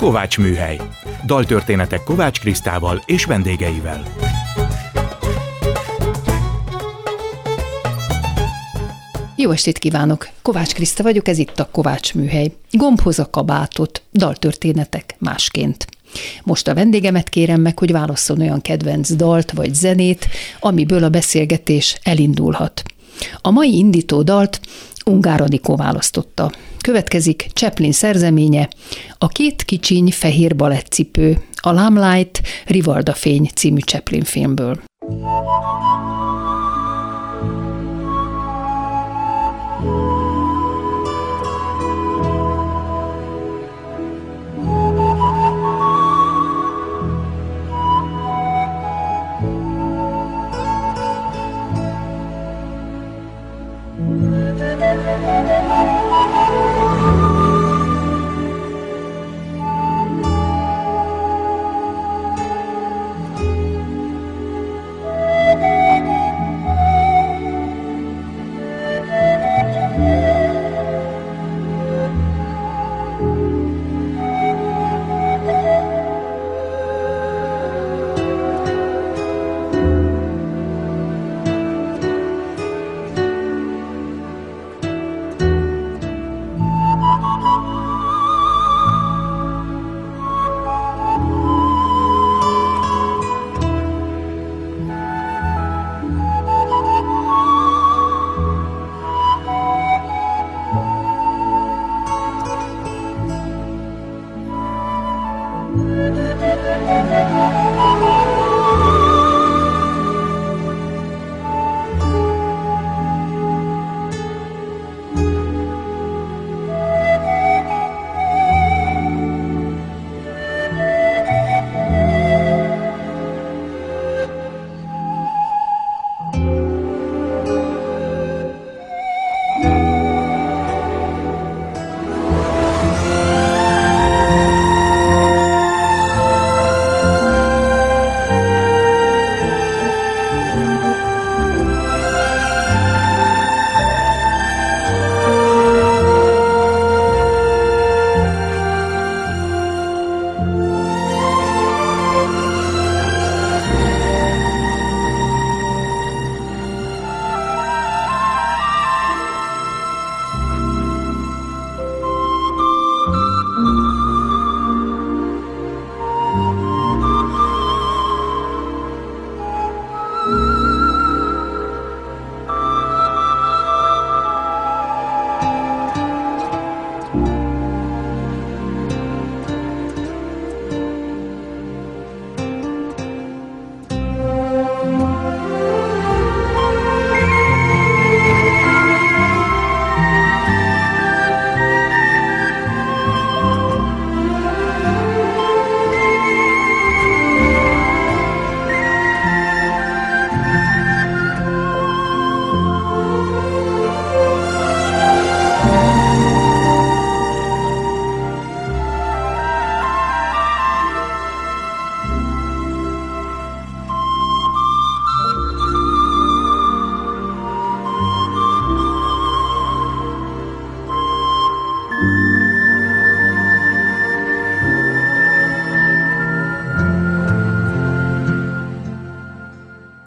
Kovács Műhely. Daltörténetek Kovács Krisztával és vendégeivel. Jó estét kívánok! Kovács Kriszta vagyok, ez itt a Kovács Műhely. Gombhoz a kabátot, daltörténetek másként. Most a vendégemet kérem meg, hogy válasszon olyan kedvenc dalt vagy zenét, amiből a beszélgetés elindulhat. A mai indító dalt Ungár Anikó választotta. Következik Chaplin szerzeménye, a két kicsiny fehér balettcipő, a Lamplight Rivalda fény című Chaplin filmből.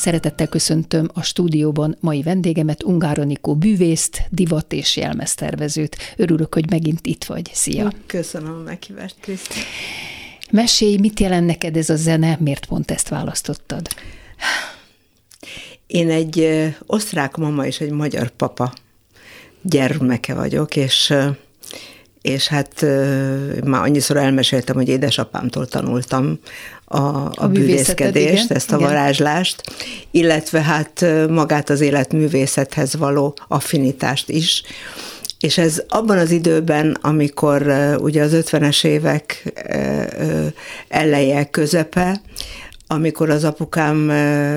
Szeretettel köszöntöm a stúdióban mai vendégemet, Ungáronikó bűvészt, divat és jelmeztervezőt. Örülök, hogy megint itt vagy. Szia! Köszönöm a meghívást, Kriszti. Mesélj, mit jelent neked ez a zene, miért pont ezt választottad? Én egy osztrák mama és egy magyar papa gyermeke vagyok, és és hát már annyiszor elmeséltem, hogy édesapámtól tanultam a, a, bűvészkedést, ezt a igen. varázslást, illetve hát magát az életművészethez való affinitást is. És ez abban az időben, amikor ugye az 50-es évek eleje, közepe, amikor az apukám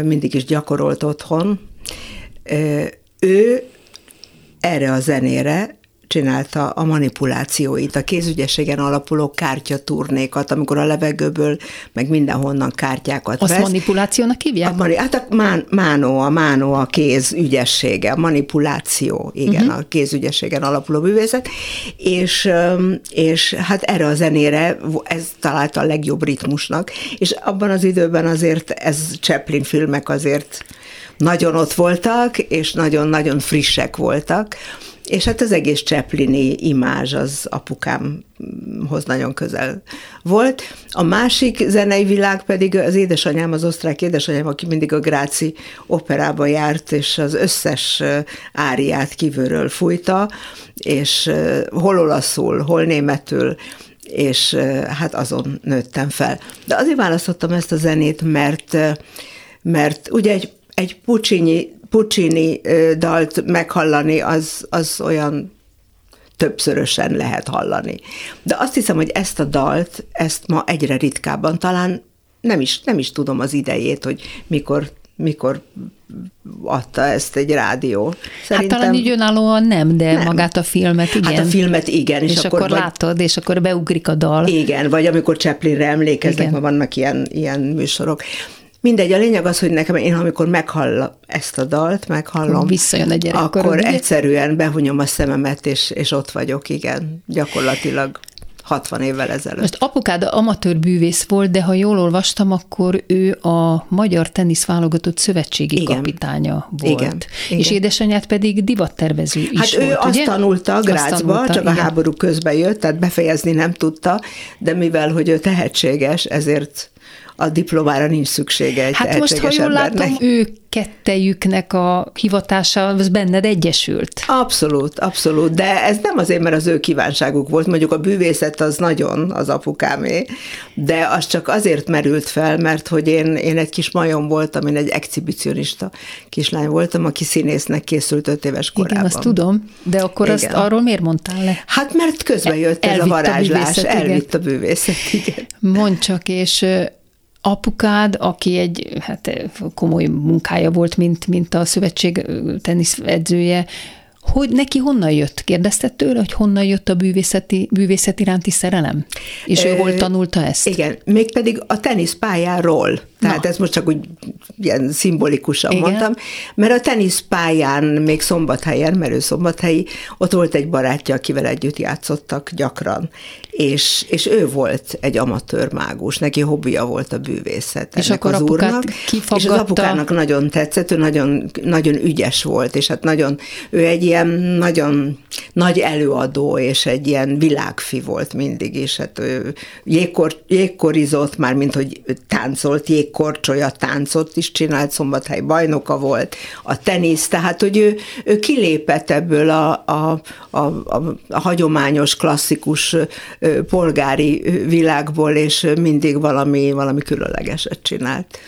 mindig is gyakorolt otthon, ő erre a zenére csinálta a manipulációit, a kézügyességen alapuló kártyaturnékat, amikor a levegőből, meg mindenhonnan kártyákat Azt vesz. manipulációnak hívják? A mani, hát a mán, mánó, a mánó a kéz ügyessége, a manipuláció, igen, uh-huh. a kézügyességen alapuló művészet, és, és hát erre a zenére ez találta a legjobb ritmusnak, és abban az időben azért ez Chaplin filmek azért nagyon ott voltak, és nagyon-nagyon frissek voltak, és hát az egész Chaplini imázs az apukámhoz nagyon közel volt. A másik zenei világ pedig az édesanyám, az osztrák édesanyám, aki mindig a Gráci operába járt, és az összes áriát kívülről fújta, és hol olaszul, hol németül, és hát azon nőttem fel. De azért választottam ezt a zenét, mert, mert ugye egy, egy Puccini Puccini dalt meghallani, az, az olyan többszörösen lehet hallani. De azt hiszem, hogy ezt a dalt, ezt ma egyre ritkábban, talán nem is, nem is tudom az idejét, hogy mikor mikor adta ezt egy rádió. Szerintem... Hát talán így önállóan nem, de nem. magát a filmet igen. Hát a filmet igen. És, és akkor, akkor vagy... látod, és akkor beugrik a dal. Igen, vagy amikor Chaplinre emlékeznek, ma vannak ilyen, ilyen műsorok. Mindegy, a lényeg az, hogy nekem én amikor meghall ezt a dalt, meghallom, Visszajön a gyerekkorod, akkor ugye? egyszerűen behunyom a szememet, és, és ott vagyok, igen, gyakorlatilag. 60 évvel ezelőtt. Most apukád amatőr bűvész volt, de ha jól olvastam, akkor ő a Magyar Tenisz Válogatott Szövetségi Igen. kapitánya volt. Igen. Igen. És édesanyját pedig divattervező is Hát volt, ő azt ugye? tanulta Grácsba, csak igen. a háború közben jött, tehát befejezni nem tudta, de mivel, hogy ő tehetséges, ezért a diplomára nincs szüksége egy Hát most, ha jól látom, ő kettejüknek a hivatása az benned egyesült. Abszolút, abszolút, de ez nem azért, mert az ő kívánságuk volt, mondjuk a bűvészet az nagyon az apukámé, de az csak azért merült fel, mert hogy én, én egy kis majom voltam, én egy exhibicionista kislány voltam, aki színésznek készült öt éves korában. Igen, azt tudom, de akkor igen. azt arról miért mondtál le? Hát mert közben jött ez a varázslás, a elvitt a bűvészet, igen. Mondd csak, és apukád, aki egy hát, komoly munkája volt, mint, mint a szövetség teniszedzője, hogy neki honnan jött? Kérdezted tőle, hogy honnan jött a bűvészeti, bűvészet iránti szerelem? És ő hol tanulta ezt? Igen, mégpedig a teniszpályáról. Tehát Na. ezt most csak úgy ilyen szimbolikusan Igen. mondtam, mert a teniszpályán, még szombathelyen, mert ő szombathelyi, ott volt egy barátja, akivel együtt játszottak gyakran, és, és ő volt egy amatőr mágus, neki hobbija volt a bűvészet. És akkor az úrnak, És az apukának nagyon tetszett, ő nagyon, nagyon ügyes volt, és hát nagyon, ő egy ilyen nagyon nagy előadó, és egy ilyen világfi volt mindig, és hát ő jégkor, jégkorizott, már mint hogy táncolt, jég korcsolya táncot is csinált, Szombathely bajnoka volt, a tenisz, tehát hogy ő, ő kilépett ebből a, a, a, a, a hagyományos, klasszikus polgári világból, és mindig valami, valami különlegeset csinált.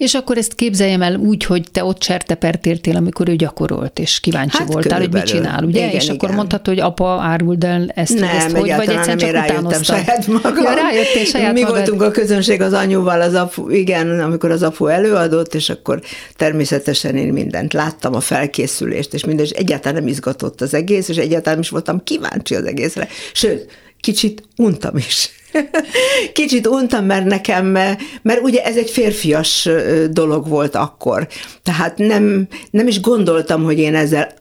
És akkor ezt képzeljem el úgy, hogy te ott sertepertértél, amikor ő gyakorolt, és kíváncsi hát voltál, hogy mit csinál, ugye? Igen, és igen. akkor mondhatod, hogy apa áruld el ezt, nem, ezt hogy, vagy egyszer csak rájöttem saját magam. Ja, rájöttél saját Mi magad. voltunk a közönség az anyuval, az apu, igen, amikor az apu előadott, és akkor természetesen én mindent láttam, a felkészülést, és minden, és egyáltalán nem izgatott az egész, és egyáltalán is voltam kíváncsi az egészre. Sőt, kicsit untam is. Kicsit untam, mert nekem, mert ugye ez egy férfias dolog volt akkor. Tehát nem, nem is gondoltam, hogy én ezzel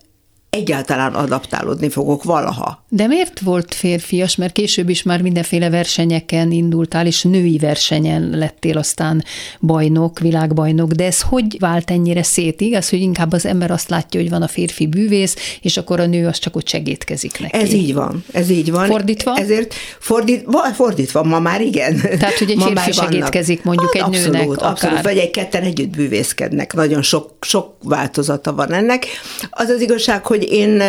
egyáltalán adaptálódni fogok valaha. De miért volt férfias? Mert később is már mindenféle versenyeken indultál, és női versenyen lettél aztán bajnok, világbajnok, de ez hogy vált ennyire szét? Igaz, hogy inkább az ember azt látja, hogy van a férfi bűvész, és akkor a nő az csak ott segítkezik neki. Ez így van, ez így van. Fordítva? Ezért fordít, fordítva, ma már igen. Tehát, hogy egy ma férfi segítkezik mondjuk hát, egy abszolút, nőnek. Akár. Abszolút, vagy egy ketten együtt bűvészkednek. Nagyon sok, sok változata van ennek. Az az igazság, hogy én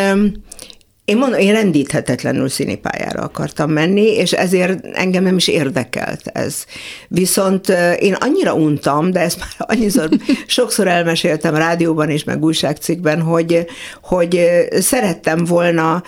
én mondom, én rendíthetetlenül színipályára akartam menni, és ezért engem nem is érdekelt ez. Viszont én annyira untam, de ezt már annyiszor, sokszor elmeséltem rádióban és meg újságcikkben, hogy, hogy szerettem volna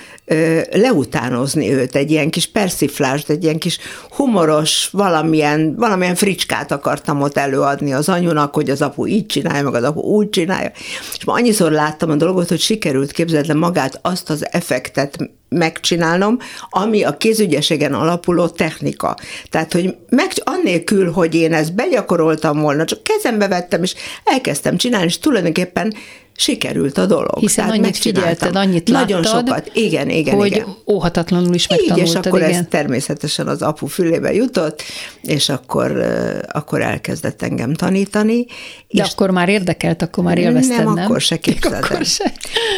leutánozni őt, egy ilyen kis persiflást, egy ilyen kis humoros, valamilyen, valamilyen fricskát akartam ott előadni az anyunak, hogy az apu így csinálja, meg az apu úgy csinálja. És ma annyiszor láttam a dolgot, hogy sikerült képzelni magát azt az effekt projektet megcsinálnom, ami a kézügyességen alapuló technika. Tehát, hogy meg, annélkül, hogy én ezt begyakoroltam volna, csak kezembe vettem, és elkezdtem csinálni, és tulajdonképpen sikerült a dolog. Hiszen Tehát annyit figyelted, annyit Nagyon láttad, sokat, igen, igen, hogy igen. óhatatlanul is Így, megtanultad. és akkor igen. ez természetesen az apu fülébe jutott, és akkor, akkor elkezdett engem tanítani. De és akkor már érdekelt, akkor már élvezted, nem? nem, akkor se képzeld el. Akkor se.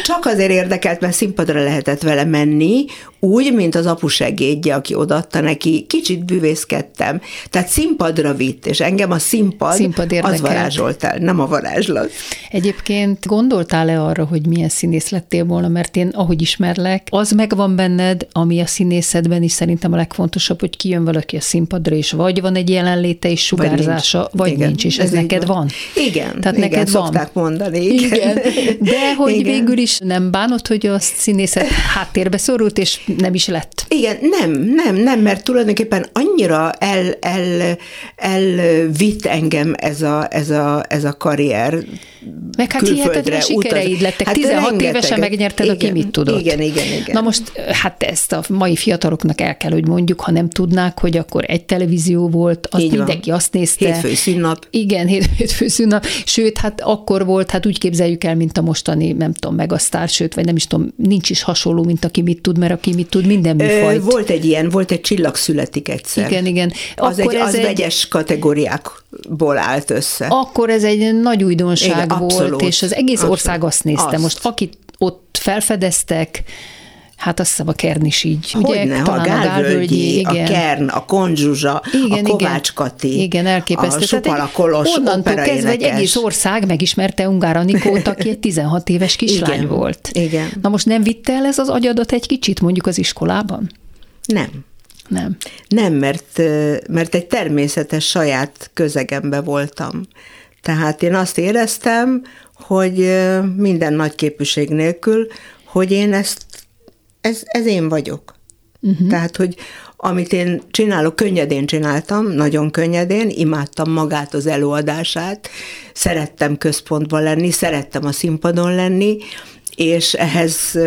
Csak azért érdekelt, mert színpadra lehetett vele menni, úgy, mint az apu segédje, aki odaadta neki, kicsit bűvészkedtem. Tehát színpadra vitt, és engem a színpad, Színpad az varázsolt el, nem a varázslat. Egyébként gondoltál-e arra, hogy milyen színész lettél volna, mert én, ahogy ismerlek, az megvan benned, ami a színészetben is szerintem a legfontosabb, hogy kijön valaki a színpadra, és vagy van egy jelenléte és sugárzása, vagy, vagy Igen, nincs, és ez, ez neked van. Igen, Tehát igen, neked van. mondani. Igen. Igen. De hogy Igen. végül is nem bánod, hogy a színészet háttérbe szorult, és nem is lett. Igen, nem, nem, nem, mert tulajdonképpen annyira el, el, elvitt engem ez a, ez a, ez a karrier Meg hát hihetetlen sikereid utaz- lettek. Hát 16 évesen megnyerted, aki Igen, mit tudott. Igen, igen, igen. Na most, hát ezt a mai fiataloknak el kell, hogy mondjuk, ha nem tudnák, hogy akkor egy televízió volt, azt Így van. mindenki azt nézte. Hétfői szünnap. Igen, hét- hétfő szünnap. Sőt, hát akkor volt, hát úgy képzeljük el, mint a mostani, nem tudom, megasztár, sőt, vagy nem is tudom, nincs is hasonló, mint aki mit tud, mert aki mit tud, minden Ö, műfajt. volt egy ilyen, volt egy csillag születik egyszer. Igen, igen. Az, egy, ez az vegyes kategóriákból állt össze. Akkor ez egy nagy újdonság Igen, volt, abszolút. és az egész Abszolút. ország azt nézte. Azt. Most akit ott felfedeztek, hát azt hiszem a Kern is így, ugye? Hogyne, a Gálvölgyi, a Kern, a Konzsuzsa, igen, a Kovács. Kati, Igen, elképesztő. a Supala Kolos Onnantól kezdve egy egész ország megismerte Ungár Anikót, aki egy 16 éves kislány Igen, volt. igen. Na most nem vitte el ez az agyadat egy kicsit mondjuk az iskolában? Nem. Nem. Nem, mert, mert egy természetes saját közegembe voltam. Tehát én azt éreztem, hogy minden nagy képűség nélkül, hogy én ezt, ez, ez én vagyok. Uh-huh. Tehát, hogy amit én csinálok, könnyedén csináltam, nagyon könnyedén, imádtam magát az előadását, szerettem központban lenni, szerettem a színpadon lenni, és ehhez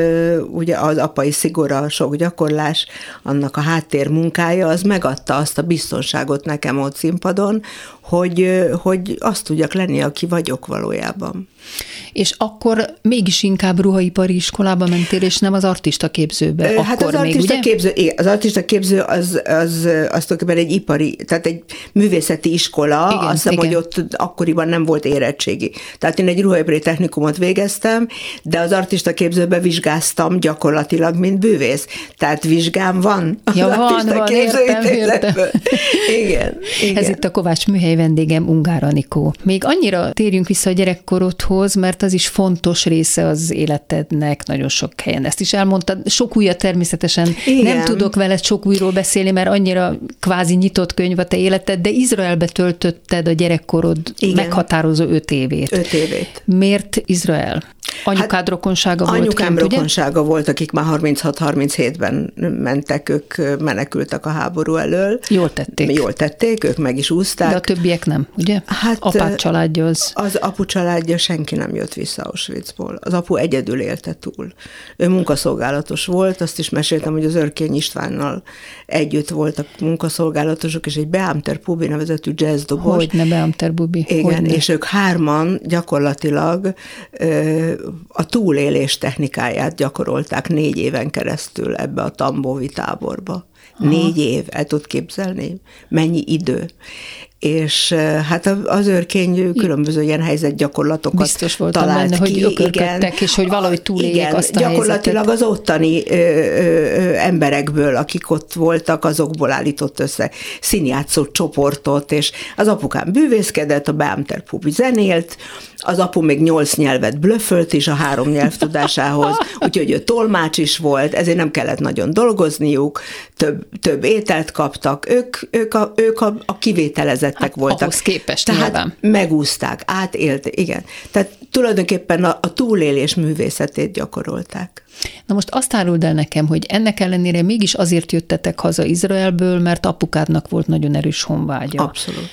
ugye az apai szigora, sok gyakorlás, annak a háttér munkája, az megadta azt a biztonságot nekem ott színpadon, hogy, hogy azt tudjak lenni, aki vagyok valójában. És akkor mégis inkább ruhaipari iskolába mentél, és nem az artista képzőbe. Ö, akkor hát az még, artista ugye? képző, igen, az artista képző az, az, az tulajdonképpen egy ipari, tehát egy művészeti iskola, Igen, azt hiszem, igen. hogy ott akkoriban nem volt érettségi. Tehát én egy ruhaipari technikumot végeztem, de az artista képzőbe vizsgáztam gyakorlatilag, mint bűvész. Tehát vizsgám van az Ja, van, artista van, képzőintézetből. értem, Igen, igen. Ez itt a Kovács műhely vendégem, Ungár Anikó. Még annyira térjünk vissza a gyerekkorodhoz, mert az is fontos része az életednek, nagyon sok helyen ezt is elmondtad. Sok újat természetesen Igen. nem tudok veled sok újról beszélni, mert annyira kvázi nyitott könyv a te életed, de Izraelbe töltötted a gyerekkorod Igen. meghatározó öt évét. Öt évét. Miért Izrael? Anyukád hát, rokonsága volt Anyukám kint, ugye? rokonsága volt, akik már 36-37-ben mentek, ők menekültek a háború elől. Jól tették. Jól tették, ők meg is úszták. De a többiek nem, ugye? Hát, Apád ö, családja az. Az apu családja senki nem jött vissza Auschwitzból. Az apu egyedül élte túl. Ő munkaszolgálatos volt, azt is meséltem, hogy az Örkény Istvánnal együtt voltak munkaszolgálatosok, és egy Beamter Pubi nevezetű jazzdobos. Hogy ne Beamter Bubi. Igen, hogyne. és ők hárman gyakorlatilag a túlélés technikáját gyakorolták négy éven keresztül ebbe a Tambóvi táborba. Aha. Négy év, el tud képzelni? Mennyi idő? És hát az őrkény különböző ilyen helyzetgyakorlatokat Biztos voltam talált benne, hogy ki. ökörködtek, és hogy valahogy túléljék igen, azt a gyakorlatilag helyzetet. az ottani ö, ö, emberekből, akik ott voltak, azokból állított össze színjátszó csoportot, és az apukám bűvészkedett, a Beamter Pubi zenélt, az apu még nyolc nyelvet blöffölt is a három nyelv tudásához, úgyhogy ő tolmács is volt, ezért nem kellett nagyon dolgozniuk, több, több ételt kaptak, ők, ők, a, ők a, a kivételezettek Hát voltak. ahhoz képest Tehát nyilván. megúzták, átélték, igen. Tehát tulajdonképpen a, a túlélés művészetét gyakorolták. Na most azt áruld el nekem, hogy ennek ellenére mégis azért jöttetek haza Izraelből, mert apukádnak volt nagyon erős honvágya. Abszolút.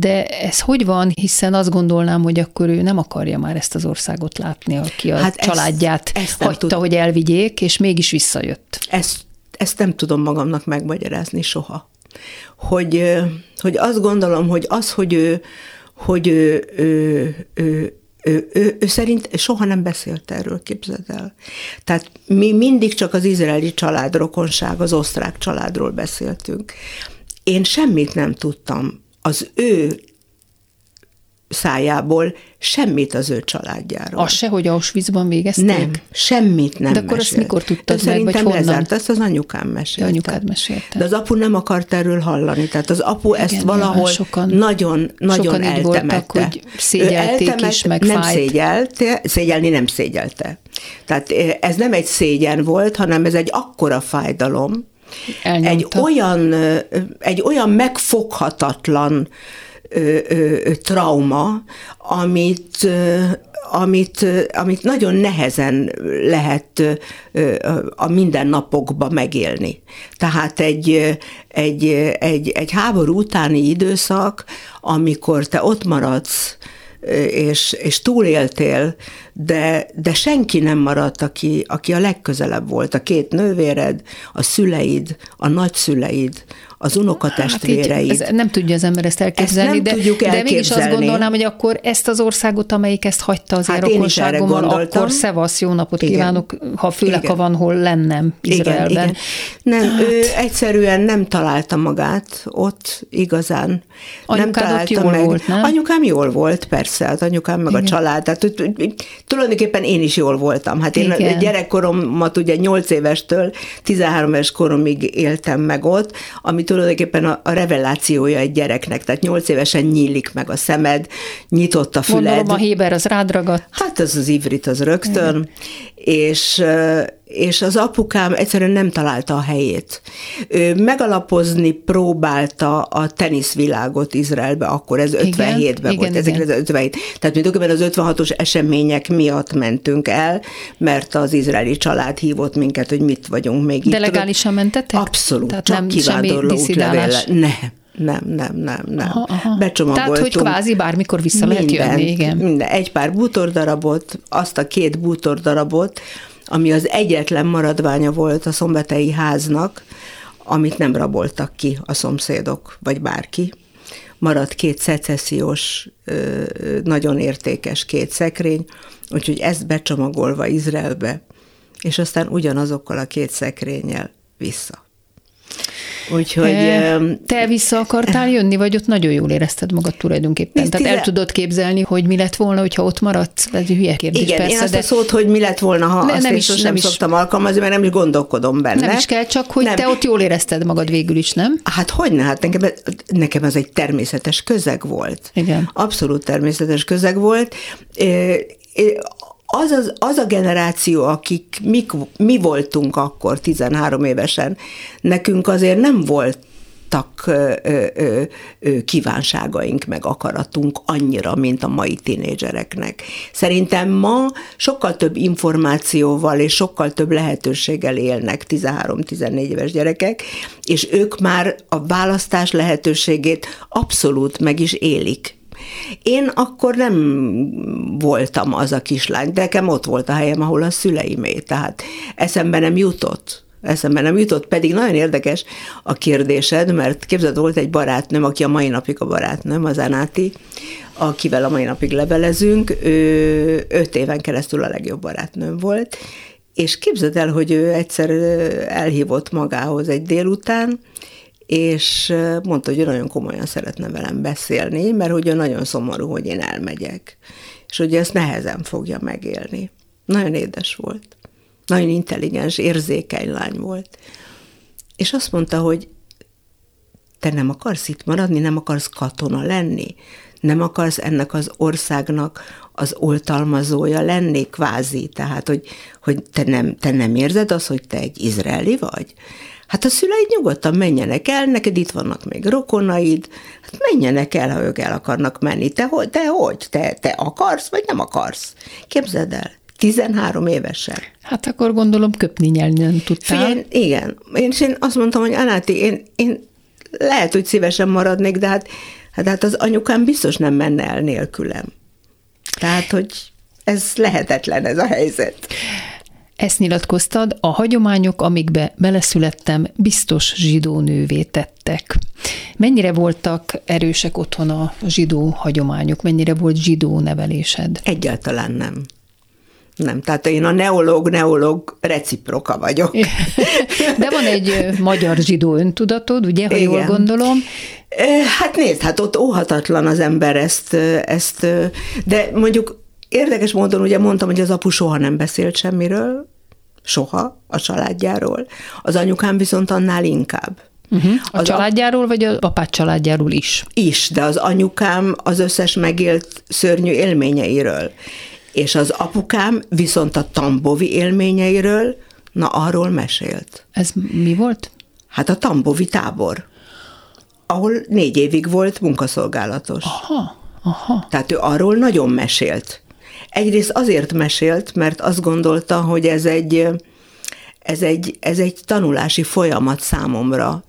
De ez hogy van, hiszen azt gondolnám, hogy akkor ő nem akarja már ezt az országot látni, aki a hát családját ezt, ezt hagyta, tud... hogy elvigyék, és mégis visszajött. Ezt, ezt nem tudom magamnak megmagyarázni soha. Hogy, hogy azt gondolom, hogy az, hogy ő, hogy ő, ő, ő, ő, ő, ő szerint soha nem beszélt erről, képzeld el. Tehát mi mindig csak az izraeli család, rokonság, az osztrák családról beszéltünk. Én semmit nem tudtam az ő szájából semmit az ő családjáról. Az se, hogy Auschwitzban végezték? Nem, semmit nem De akkor mesélt. ezt mikor tudtad De meg, vagy honnan? lezárt, ezt az anyukám mesélte. De anyukád mesélte. De az apu nem akart erről hallani, tehát az apu Igen, ezt valahol sokan, nagyon, nagyon sokan eltemette. Voltak, hogy szégyelték eltemet, is, meg Nem fájt. szégyelte, szégyelni nem szégyelte. Tehát eh, ez nem egy szégyen volt, hanem ez egy akkora fájdalom, Elnyomta. egy olyan, egy olyan megfoghatatlan ö, ö, trauma, amit, ö, amit, amit nagyon nehezen lehet a mindennapokba megélni. Tehát egy, egy, egy, egy háború utáni időszak, amikor te ott maradsz, és, és túléltél, de, de senki nem maradt, aki, aki a legközelebb volt. A két nővéred, a szüleid, a nagyszüleid, az unokatestvéreid. Hát ez nem tudja az ember ezt elképzelni, ezt nem de, tudjuk elképzelni. de mégis azt gondolnám, hogy akkor ezt az országot, amelyik ezt hagyta az hát rokonságommal, akkor szevasz, jó napot igen. kívánok, ha főleg, igen. ha van hol lennem Izraelben. Igen, igen. Nem, hát... ő egyszerűen nem találta magát ott igazán. Anyukád nem találta jól meg. volt, nem? Anyukám jól volt, persze, az anyukám meg igen. a család. Tehát tulajdonképpen én is jól voltam. Hát én igen. gyerekkoromat ugye 8 évestől 13 éves koromig éltem meg ott, amit tulajdonképpen a, a revelációja egy gyereknek, tehát nyolc évesen nyílik meg a szemed, nyitott a füled. Gondolom a Héber az rád ragadt. Hát az az ivrit az rögtön, és, és az apukám egyszerűen nem találta a helyét. Ő megalapozni próbálta a teniszvilágot Izraelbe, akkor ez 57-ben volt, igen, igen. 57. Tehát mi az 56-os események miatt mentünk el, mert az izraeli család hívott minket, hogy mit vagyunk még De itt. De legálisan mentetek? Abszolút, Tehát csak nem kivándorló útlevéle. Nem, nem, nem, nem, nem. Aha, aha. Becsomagoltunk. Tehát, hogy kvázi bármikor vissza mindent, lehet jönni, igen. Minden, egy pár bútordarabot, azt a két bútordarabot, ami az egyetlen maradványa volt a szombatei háznak, amit nem raboltak ki a szomszédok, vagy bárki. Maradt két szecessziós, nagyon értékes két szekrény, úgyhogy ezt becsomagolva Izraelbe, és aztán ugyanazokkal a két szekrényel vissza. Úgyhogy... Te vissza akartál jönni, vagy ott nagyon jól érezted magad tulajdonképpen? Tehát el tudod képzelni, hogy mi lett volna, hogyha ott maradsz? Ez hülye kérdés, Igen, persze, én azt de... a szót, hogy mi lett volna, ha ne, azt nem is, nem is szoktam alkalmazni, mert nem is gondolkodom benne. Nem is kell, csak hogy nem. te ott jól érezted magad végül is, nem? Hát hogy ne? Hát nekem, nekem ez egy természetes közeg volt. Igen. Abszolút természetes közeg volt az, az, az a generáció, akik mik, mi voltunk akkor 13 évesen, nekünk azért nem volt kívánságaink, meg akaratunk annyira, mint a mai tinédzsereknek. Szerintem ma sokkal több információval és sokkal több lehetőséggel élnek 13-14 éves gyerekek, és ők már a választás lehetőségét abszolút meg is élik. Én akkor nem voltam az a kislány, de nekem ott volt a helyem, ahol a szüleimé, tehát eszembe nem jutott. Eszembe nem jutott, pedig nagyon érdekes a kérdésed, mert képzeld, volt egy barátnőm, aki a mai napig a barátnőm, az Anáti, akivel a mai napig levelezünk, ő öt éven keresztül a legjobb barátnőm volt, és képzeld el, hogy ő egyszer elhívott magához egy délután, és mondta, hogy ő nagyon komolyan szeretne velem beszélni, mert ő nagyon szomorú, hogy én elmegyek, és hogy ezt nehezen fogja megélni. Nagyon édes volt. Nagyon intelligens, érzékeny lány volt. És azt mondta, hogy te nem akarsz itt maradni, nem akarsz katona lenni, nem akarsz ennek az országnak az oltalmazója lenni, kvázi, tehát, hogy, hogy te, nem, te nem érzed azt, hogy te egy izraeli vagy? Hát a szüleid nyugodtan menjenek el, neked itt vannak még rokonaid, hát menjenek el, ha ők el akarnak menni. Te, hogy, te hogy? Te, te akarsz, vagy nem akarsz? Képzeld el. 13 évesen. Hát akkor gondolom köpni nyelni nem tudtál. Figyelj, igen. Én, én azt mondtam, hogy Anáti, én, én lehet, hogy szívesen maradnék, de hát Hát az anyukám biztos nem menne el nélkülem. Tehát, hogy ez lehetetlen ez a helyzet. Ezt nyilatkoztad, a hagyományok, amikbe beleszülettem, biztos zsidó nővé tettek. Mennyire voltak erősek otthon a zsidó hagyományok? Mennyire volt zsidó nevelésed? Egyáltalán nem. Nem, tehát én a neológ, neológ reciproka vagyok. De van egy magyar zsidó öntudatod, ugye, ha Igen. jól gondolom. Hát nézd, hát ott óhatatlan az ember ezt, ezt, de mondjuk Érdekes módon ugye mondtam, hogy az apu soha nem beszélt semmiről, soha a családjáról, az anyukám viszont annál inkább. Uh-huh. A az családjáról, vagy a apát családjáról is? Is, de az anyukám az összes megélt szörnyű élményeiről. És az apukám viszont a tambovi élményeiről, na arról mesélt. Ez mi volt? Hát a tambovi tábor, ahol négy évig volt munkaszolgálatos. Aha, aha. Tehát ő arról nagyon mesélt. Egyrészt azért mesélt, mert azt gondolta, hogy ez egy, ez egy, ez egy tanulási folyamat számomra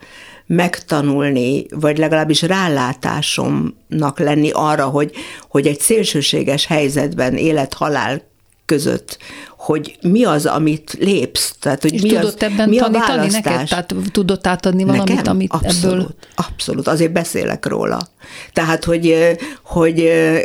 megtanulni, vagy legalábbis rálátásomnak lenni arra, hogy, hogy egy szélsőséges helyzetben élet-halál között, hogy mi az, amit lépsz, tehát hogy És mi, tudott az, ebben mi a választás. neked? Tehát tudott átadni valamit, Nekem? amit abszolút, ebből... Abszolút, azért beszélek róla. Tehát, hogy, hogy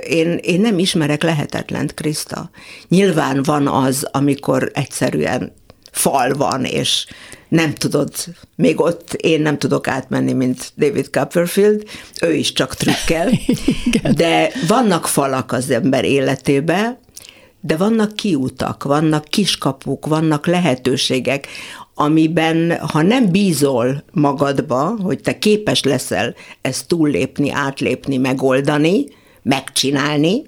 én, én nem ismerek lehetetlent, Kriszta. Nyilván van az, amikor egyszerűen fal van, és nem tudod, még ott én nem tudok átmenni, mint David Copperfield, ő is csak trükkel, de vannak falak az ember életébe, de vannak kiutak, vannak kiskapuk, vannak lehetőségek, amiben, ha nem bízol magadba, hogy te képes leszel ezt túllépni, átlépni, megoldani, megcsinálni,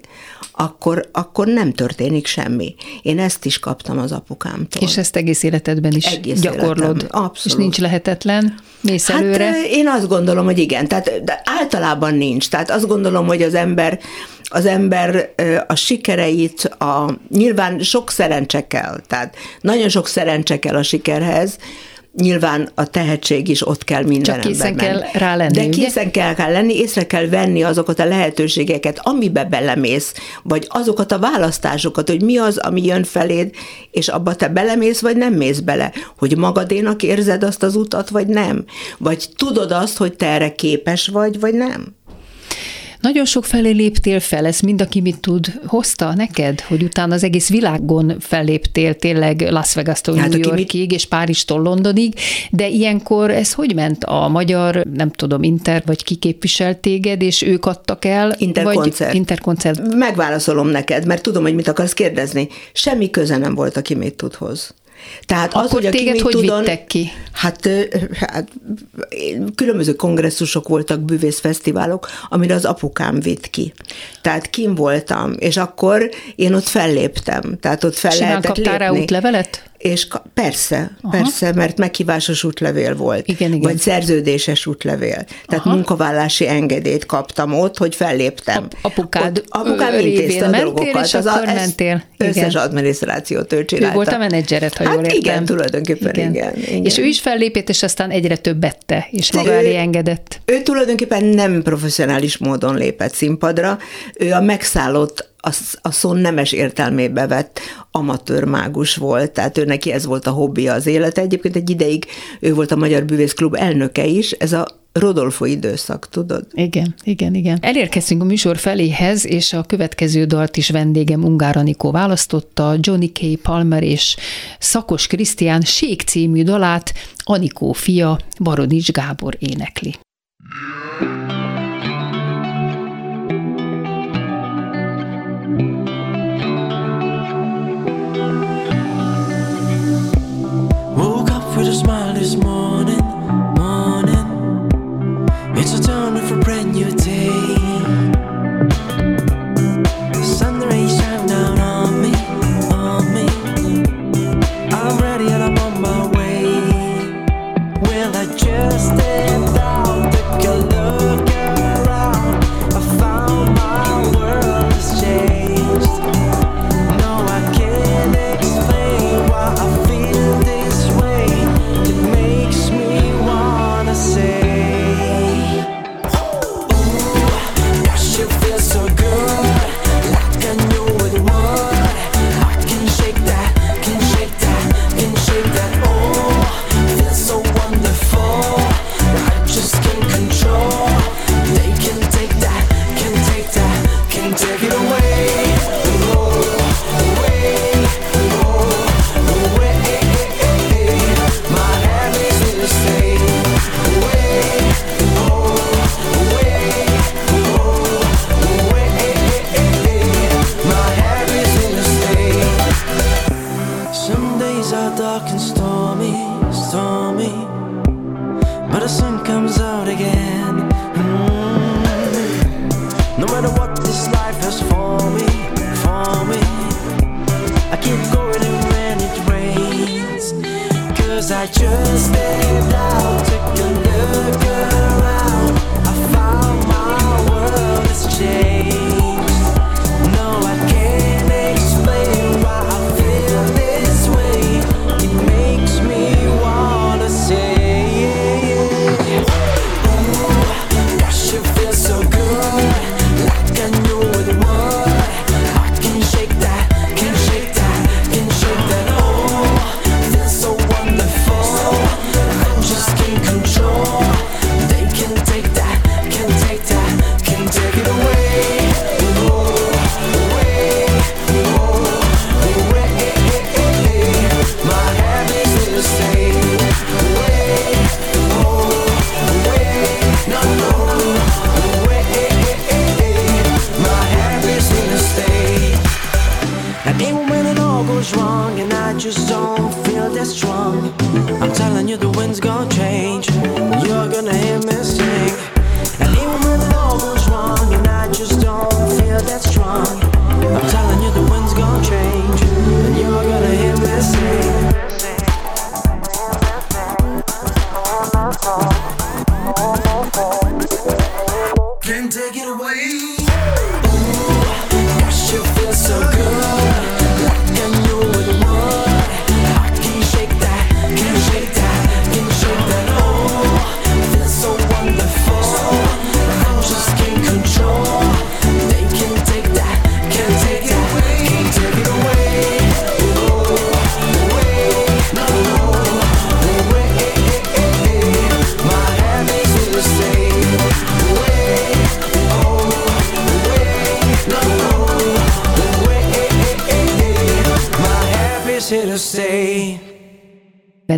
akkor, akkor nem történik semmi. Én ezt is kaptam az apukámtól. És ezt egész életedben is egész gyakorlod? Életem, abszolút. És nincs lehetetlen? Mész hát előre? én azt gondolom, hogy igen. Tehát de általában nincs. Tehát azt gondolom, hogy az ember az ember a sikereit, a, nyilván sok szerencse kell, tehát nagyon sok szerencse kell a sikerhez, Nyilván a tehetség is ott kell minden Csak készen kell rá lenni, De készen kell, kell lenni, észre kell venni azokat a lehetőségeket, amibe belemész, vagy azokat a választásokat, hogy mi az, ami jön feléd, és abba te belemész, vagy nem mész bele. Hogy magadénak érzed azt az utat, vagy nem. Vagy tudod azt, hogy te erre képes vagy, vagy nem. Nagyon sok felé léptél fel, ez mind, aki mit tud, hozta neked, hogy utána az egész világon felléptél tényleg Las Vegas-tól hát, New Yorkig, mit... és Párizstól Londonig, de ilyenkor ez hogy ment? A magyar, nem tudom, Inter, vagy ki képviselt téged, és ők adtak el? Interkoncert. Vagy interkoncert. Megválaszolom neked, mert tudom, hogy mit akarsz kérdezni. Semmi köze nem volt, aki mit tud hoz. Tehát Akkor az, hogy téged hogy tudon, vittek ki? Hát, hát különböző kongresszusok voltak, bűvészfesztiválok, amire az apukám vitt ki. Tehát kim voltam, és akkor én ott felléptem. Tehát ott fel Simán lehetett kaptál lépni. rá útlevelet? És persze, Aha. persze, mert meghívásos útlevél volt, igen, igen. vagy szerződéses útlevél. Tehát Aha. munkavállási engedélyt kaptam ott, hogy felléptem. Ap- apukád ott, apukám intézte a dolgokat. És az a, mentél. Összes adminisztrációt ő csinálta. Ő volt a menedzseret, ha hát jól értem. igen, tulajdonképpen igen. igen, igen. És ő is fellépett, és aztán egyre többet te, és maga elé engedett. Ő tulajdonképpen nem professzionális módon lépett színpadra, ő a megszállott a, a szó nemes értelmébe vett amatőr mágus volt, tehát ő neki ez volt a hobbija az élete. Egyébként egy ideig ő volt a Magyar Bűvészklub elnöke is, ez a Rodolfo időszak, tudod? Igen, igen, igen. Elérkeztünk a műsor feléhez, és a következő dalt is vendégem Ungár Anikó választotta, Johnny K. Palmer és Szakos Krisztián Sék című dalát Anikó fia Baronics Gábor énekli. With a smile this morning, morning. It's a turn for a brand new day.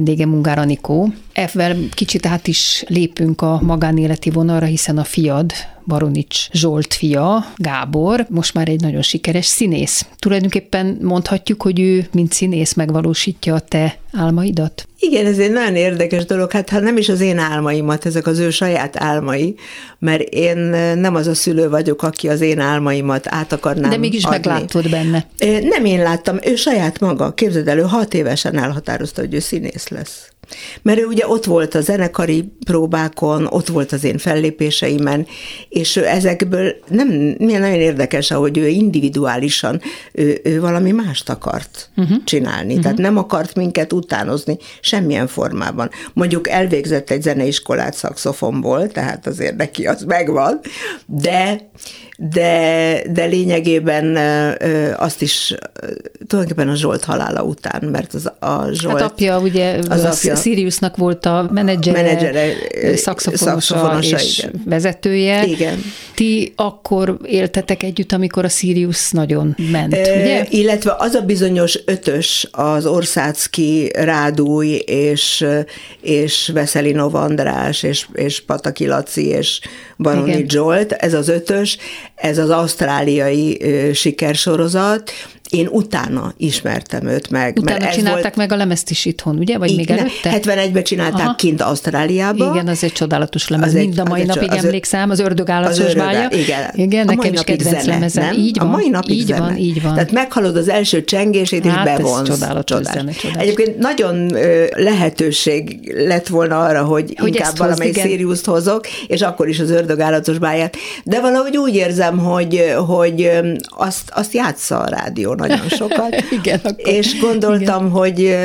Vendége Mungár Anikó. Ezzel kicsit át is lépünk a magánéleti vonalra, hiszen a fiad, Baronics Zsolt fia, Gábor, most már egy nagyon sikeres színész. Tulajdonképpen mondhatjuk, hogy ő, mint színész megvalósítja a te álmaidat? Igen, ez egy nagyon érdekes dolog. Hát ha nem is az én álmaimat, ezek az ő saját álmai, mert én nem az a szülő vagyok, aki az én álmaimat át akarnám De mégis adni. meglátod benne. Nem én láttam, ő saját maga. Képzeld el, ő hat évesen elhatározta, hogy ő színész lesz. Mert ő ugye ott volt a zenekari próbákon, ott volt az én fellépéseimen, és ő ezekből nem, milyen nagyon érdekes, ahogy ő individuálisan, ő, ő valami mást akart uh-huh. csinálni. Uh-huh. Tehát nem akart minket utánozni semmilyen formában. Mondjuk elvégzett egy zeneiskolát szakszofonból, tehát azért neki az megvan, de de, de lényegében azt is tulajdonképpen a Zsolt halála után, mert az a Zsolt... Hát apja ugye az apja, Siriusnak volt a menedzsere, menedzsere szakszofonosa, szakszofonosa és igen. vezetője. Igen. Ti akkor éltetek együtt, amikor a Sirius nagyon ment, e, ugye? Illetve az a bizonyos ötös, az Orszácki, Rádúj és, és Veszelinov András és, és Pataki Laci és Baroni Igen. Zsolt, ez az ötös, ez az ausztráliai sikersorozat, én utána ismertem őt meg. Utána mert csinálták volt... meg a lemezt is itthon, ugye? Vagy igen, még előtte? 71-ben csinálták Aha. kint Ausztráliában. Igen, az egy csodálatos lemez. Az Mind a mai napig az emlékszem, az ördög állatos bája. Igen, igen a nekem is kedvenc zene, lemezem. Nem? Így van, a mai napig így zene. van, így van. Tehát meghalod az első csengését, és hát bevonsz. Ez csodálatos, csodás. Zene, csodás. Egyébként nagyon lehetőség lett volna arra, hogy, hogy inkább valamelyik Sirius-t hozok, és akkor is az ördög állatos báját. De valahogy úgy érzem, hogy, hogy azt, azt játsza a rádió nagyon sokat. Igen, akkor, és gondoltam, igen. hogy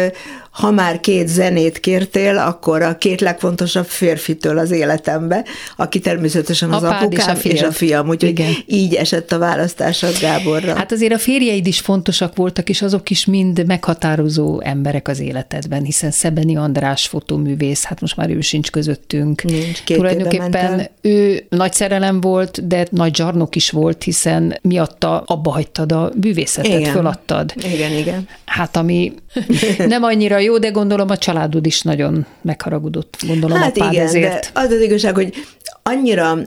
ha már két zenét kértél, akkor a két legfontosabb férfitől az életembe, aki természetesen az Apád apukám és a, és a fiam, úgyhogy Igen. így esett a választás a Gáborra. Hát azért a férjeid is fontosak voltak, és azok is mind meghatározó emberek az életedben, hiszen Szebeni András fotóművész, hát most már ő sincs közöttünk. Nincs, két Tulajdonképpen ő nagy szerelem volt, de nagy zsarnok is volt, hiszen miatta abba hagytad a művészetet, igen. föladtad. Igen, igen. Hát ami nem annyira jó, de gondolom a családod is nagyon megharagudott, gondolom hát apád igen, ezért. De az az igazság, hogy annyira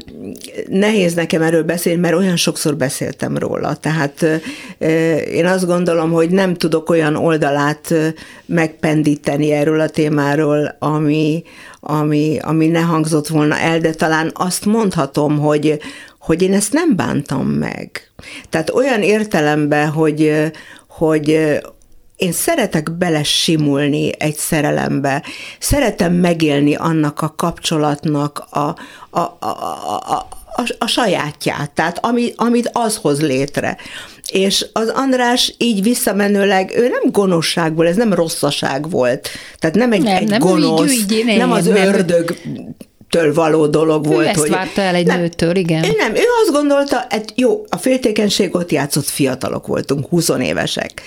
nehéz nekem erről beszélni, mert olyan sokszor beszéltem róla. Tehát én azt gondolom, hogy nem tudok olyan oldalát megpendíteni erről a témáról, ami, ami, ami ne hangzott volna el, de talán azt mondhatom, hogy, hogy én ezt nem bántam meg. Tehát olyan értelemben, hogy, hogy én szeretek belesimulni egy szerelembe, szeretem megélni annak a kapcsolatnak a, a, a, a, a, a, sajátját, tehát ami, amit az hoz létre. És az András így visszamenőleg, ő nem gonoszságból, ez nem rosszaság volt. Tehát nem egy, Nem, egy nem, gonosz, úgy- nem, nem az nem. ördög től való dolog Ő volt. ezt hogy várta el egy nem, nőtől, igen. Ő nem, ő azt gondolta, hát jó, a féltékenység ott játszott, fiatalok voltunk, 20 évesek,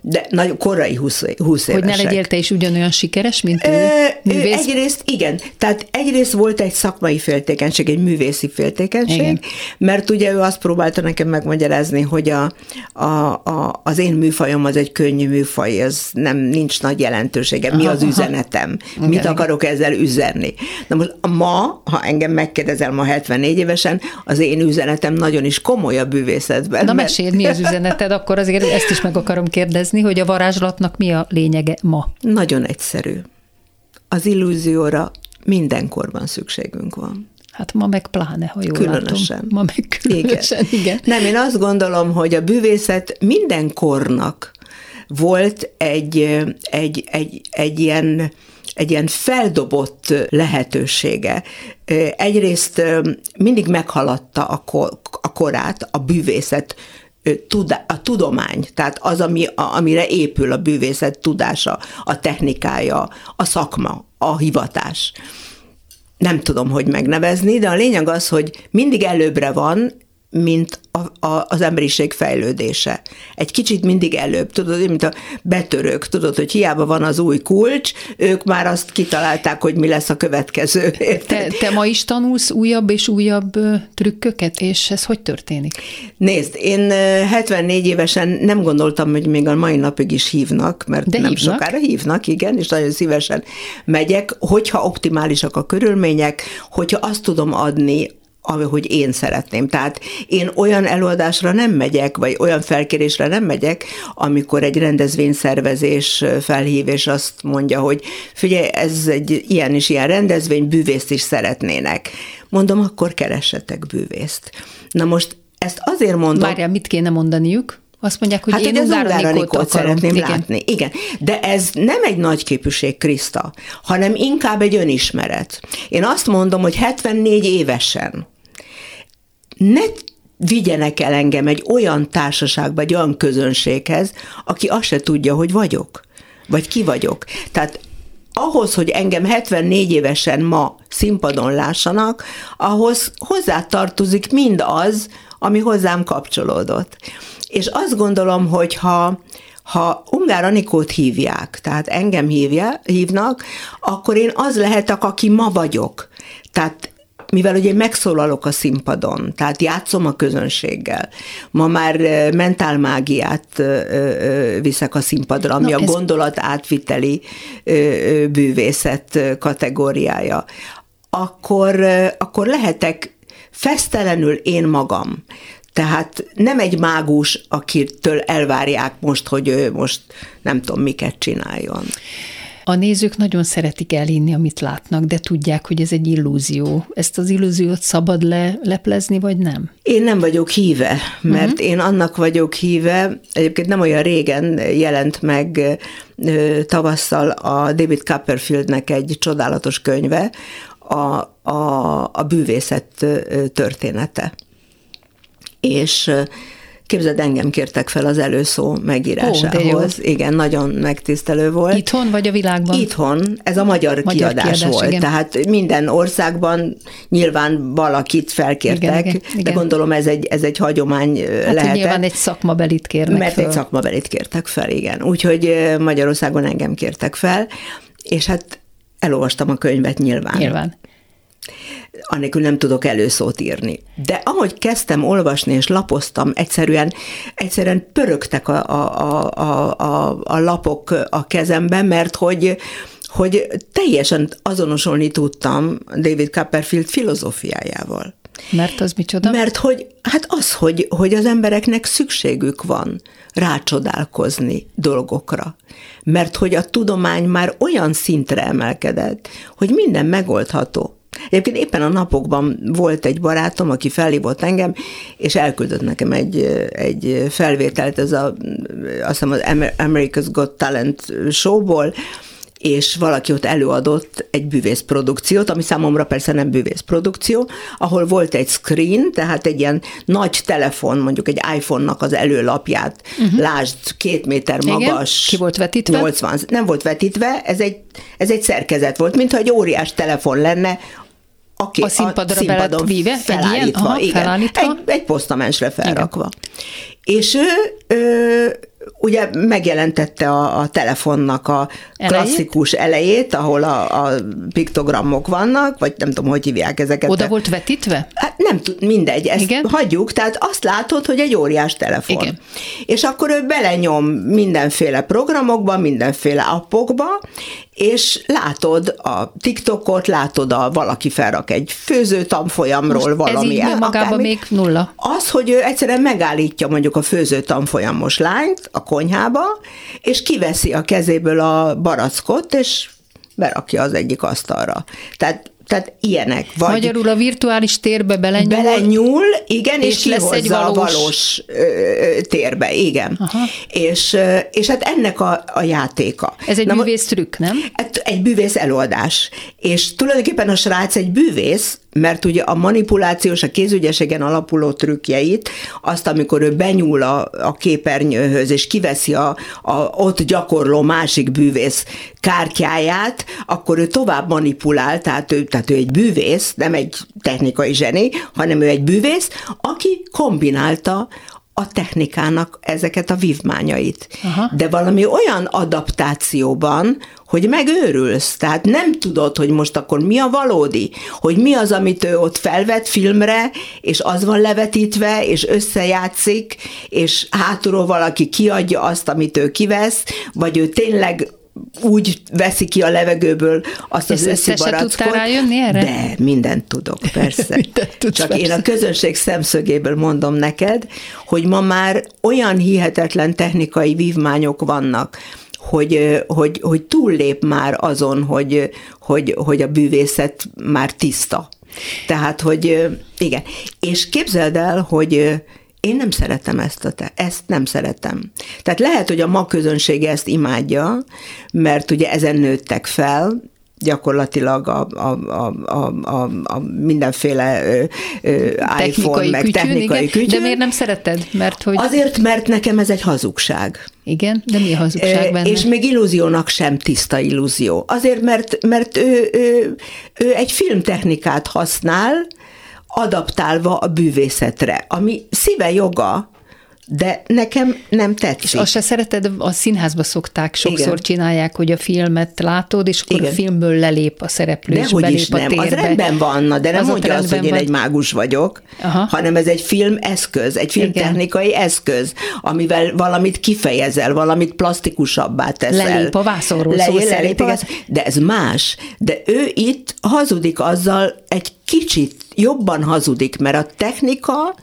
de nagyon korai 20, 20 évesek. Hogy ne legyél te is ugyanolyan sikeres, mint ő? Ö, ő Művész? egyrészt igen, tehát egyrészt volt egy szakmai féltékenység, egy művészi féltékenység, Igen. mert ugye ő azt próbálta nekem megmagyarázni, hogy a, a, a, az én műfajom az egy könnyű műfaj, ez nem nincs nagy jelentősége. Mi Aha, az aha. üzenetem? Igen, Mit akarok ezzel üzenni? Na most ma, ha engem megkérdezel ma 74 évesen, az én üzenetem nagyon is komoly a bűvészetben. Na mert- meséld, mi az üzeneted, akkor azért ezt is meg akarom kérdezni, hogy a varázslatnak mi a lényege ma? Nagyon egyszerű. Az illúzióra mindenkorban szükségünk van. Hát ma meg pláne, ha jól Különösen. látom. Ma meg különösen, igen. igen. Nem, én azt gondolom, hogy a bűvészet minden kornak volt egy, egy, egy, egy ilyen egy ilyen feldobott lehetősége. Egyrészt mindig meghaladta a, ko- a korát, a bűvészet a tudomány, tehát az, ami, amire épül a bűvészet tudása, a technikája, a szakma, a hivatás nem tudom, hogy megnevezni, de a lényeg az, hogy mindig előbbre van, mint a, a, az emberiség fejlődése. Egy kicsit mindig előbb, tudod, mint a betörők, tudod, hogy hiába van az új kulcs, ők már azt kitalálták, hogy mi lesz a következő. Te, te ma is tanulsz újabb és újabb trükköket, és ez hogy történik? Nézd, én ö, 74 évesen nem gondoltam, hogy még a mai napig is hívnak, mert De nem hívnak? sokára hívnak, igen, és nagyon szívesen megyek, hogyha optimálisak a körülmények, hogyha azt tudom adni, ahogy én szeretném. Tehát én olyan előadásra nem megyek, vagy olyan felkérésre nem megyek, amikor egy rendezvényszervezés felhív, és azt mondja, hogy figyelj, ez egy ilyen és ilyen rendezvény, bűvészt is szeretnének. Mondom, akkor keressetek bűvészt. Na most ezt azért mondom, Várjál, mit kéne mondaniuk? Azt mondják, hogy Hát, én hogy az Ungár Ungár Anikót Anikót akarom. szeretném Igen. látni. Igen, de ez nem egy nagy képűség, Kriszta, hanem inkább egy önismeret. Én azt mondom, hogy 74 évesen ne vigyenek el engem egy olyan társaságba, egy olyan közönséghez, aki azt se tudja, hogy vagyok, vagy ki vagyok. Tehát ahhoz, hogy engem 74 évesen ma színpadon lássanak, ahhoz hozzátartozik mind az, ami hozzám kapcsolódott. És azt gondolom, hogy ha, ha Ungár Anikót hívják, tehát engem hívja, hívnak, akkor én az lehetek, aki ma vagyok. Tehát mivel ugye én megszólalok a színpadon, tehát játszom a közönséggel, ma már mentálmágiát viszek a színpadra, ami Na, a gondolat átviteli bűvészet kategóriája, akkor, akkor lehetek fesztelenül én magam. Tehát nem egy mágus, akitől elvárják most, hogy ő most nem tudom, miket csináljon. A nézők nagyon szeretik elhinni, amit látnak, de tudják, hogy ez egy illúzió. Ezt az illúziót szabad le, leplezni, vagy nem? Én nem vagyok híve, mert uh-huh. én annak vagyok híve, egyébként nem olyan régen jelent meg tavasszal a David Copperfieldnek egy csodálatos könyve, a, a, a bűvészet története. És képzeld, engem kértek fel az előszó megírásához. Igen, nagyon megtisztelő volt. Itthon vagy a világban? Itthon, ez a magyar, Magyar kiadás, kiadás, volt. igen. Tehát minden országban nyilván valakit felkértek, Igen, igen, de igen. gondolom ez egy, ez egy hagyomány hát, lehetett. nyilván egy szakmabelit kérnek mert föl. egy szakmabelit kértek fel, igen. Úgyhogy Magyarországon engem kértek fel, és hát elolvastam a könyvet nyilván. Nyilván. Anélkül nem tudok előszót írni. De ahogy kezdtem olvasni és lapoztam, egyszerűen, egyszerűen pörögtek a, a, a, a, a, lapok a kezemben, mert hogy, hogy teljesen azonosulni tudtam David Copperfield filozófiájával. Mert az micsoda? Mert hogy, hát az, hogy, hogy az embereknek szükségük van rácsodálkozni dolgokra. Mert hogy a tudomány már olyan szintre emelkedett, hogy minden megoldható. Egyébként éppen a napokban volt egy barátom, aki felhívott engem, és elküldött nekem egy, egy felvételt, ez a, azt hiszem az America's Got Talent showból, és valaki ott előadott egy bűvészprodukciót, ami számomra persze nem bűvészprodukció, ahol volt egy screen, tehát egy ilyen nagy telefon, mondjuk egy iPhone-nak az előlapját, uh-huh. lásd, két méter magas. Igen? Ki volt vetítve? 80, nem volt vetítve, ez egy, ez egy szerkezet volt, mintha egy óriás telefon lenne, aki a színpadra a színpadon víve? Felállítva, egy ilyen? Aha, igen. Felállítva. Egy, egy posztamensre felrakva. Igen. És ő, ő ugye megjelentette a, a telefonnak a elejét? klasszikus elejét, ahol a, a piktogramok vannak, vagy nem tudom, hogy hívják ezeket. Oda volt vetítve? Hát nem tud, mindegy, ezt Igen? hagyjuk, tehát azt látod, hogy egy óriás telefon. Igen. És akkor ő belenyom mindenféle programokba, mindenféle appokba, és látod a TikTokot, látod a valaki felrak egy főző tanfolyamról Most valami. Ez így magában még nulla. Az, hogy ő egyszerűen megállítja mondjuk a főző tanfolyamos lányt a konyhába, és kiveszi a kezéből a barackot, és berakja az egyik asztalra. Tehát tehát ilyenek. Vagy Magyarul a virtuális térbe belenyúl. Belenyúl, igen, és, és lesz egy valós... a valós ö, térbe, igen. Aha. És, és hát ennek a, a játéka. Ez egy Na, bűvész trükk, nem? Hát egy bűvész előadás. És tulajdonképpen a srác egy bűvész, mert ugye a manipulációs, a kézügyességen alapuló trükkjeit, azt, amikor ő benyúl a, a képernyőhöz, és kiveszi a, a ott gyakorló másik bűvész kártyáját, akkor ő tovább manipulál, tehát ő, tehát ő egy bűvész, nem egy technikai zseni, hanem ő egy bűvész, aki kombinálta a technikának ezeket a vívmányait. Aha. De valami olyan adaptációban, hogy megőrülsz, tehát nem tudod, hogy most akkor mi a valódi, hogy mi az, amit ő ott felvett filmre, és az van levetítve, és összejátszik, és hátulról valaki kiadja azt, amit ő kivesz, vagy ő tényleg úgy veszi ki a levegőből azt az őszi barackot. rájönni erre? De, mindent tudok, persze. mindent tudsz, Csak persze. én a közönség szemszögéből mondom neked, hogy ma már olyan hihetetlen technikai vívmányok vannak, hogy, hogy, hogy túllép már azon, hogy, hogy, hogy a bűvészet már tiszta. Tehát, hogy igen. És képzeld el, hogy én nem szeretem ezt, a te, ezt nem szeretem. Tehát lehet, hogy a ma közönsége ezt imádja, mert ugye ezen nőttek fel, gyakorlatilag a, a, a, a, a, a mindenféle ö, ö, iPhone, meg kütyűn, technikai kütyűn. De miért nem szereted? Mert hogy... Azért, mert nekem ez egy hazugság. Igen, de mi a hazugság benne? És még illúziónak sem tiszta illúzió. Azért, mert, mert ő, ő, ő egy filmtechnikát használ, adaptálva a bűvészetre, ami szíve joga, de nekem nem tetszik. És azt se szereted, a színházba szokták, sokszor Igen. csinálják, hogy a filmet látod, és akkor Igen. a filmből lelép a szereplő, de és belép is a nem. térbe. Az rendben van, de nem az mondja azt, hogy én van. egy mágus vagyok, Aha. hanem ez egy film eszköz, egy filmtechnikai Igen. eszköz, amivel valamit kifejezel, valamit plastikusabbá teszel. Lelép a vászonról Le, szó lelép a vászon, De ez más. De ő itt hazudik azzal egy kicsit jobban hazudik, mert a technika,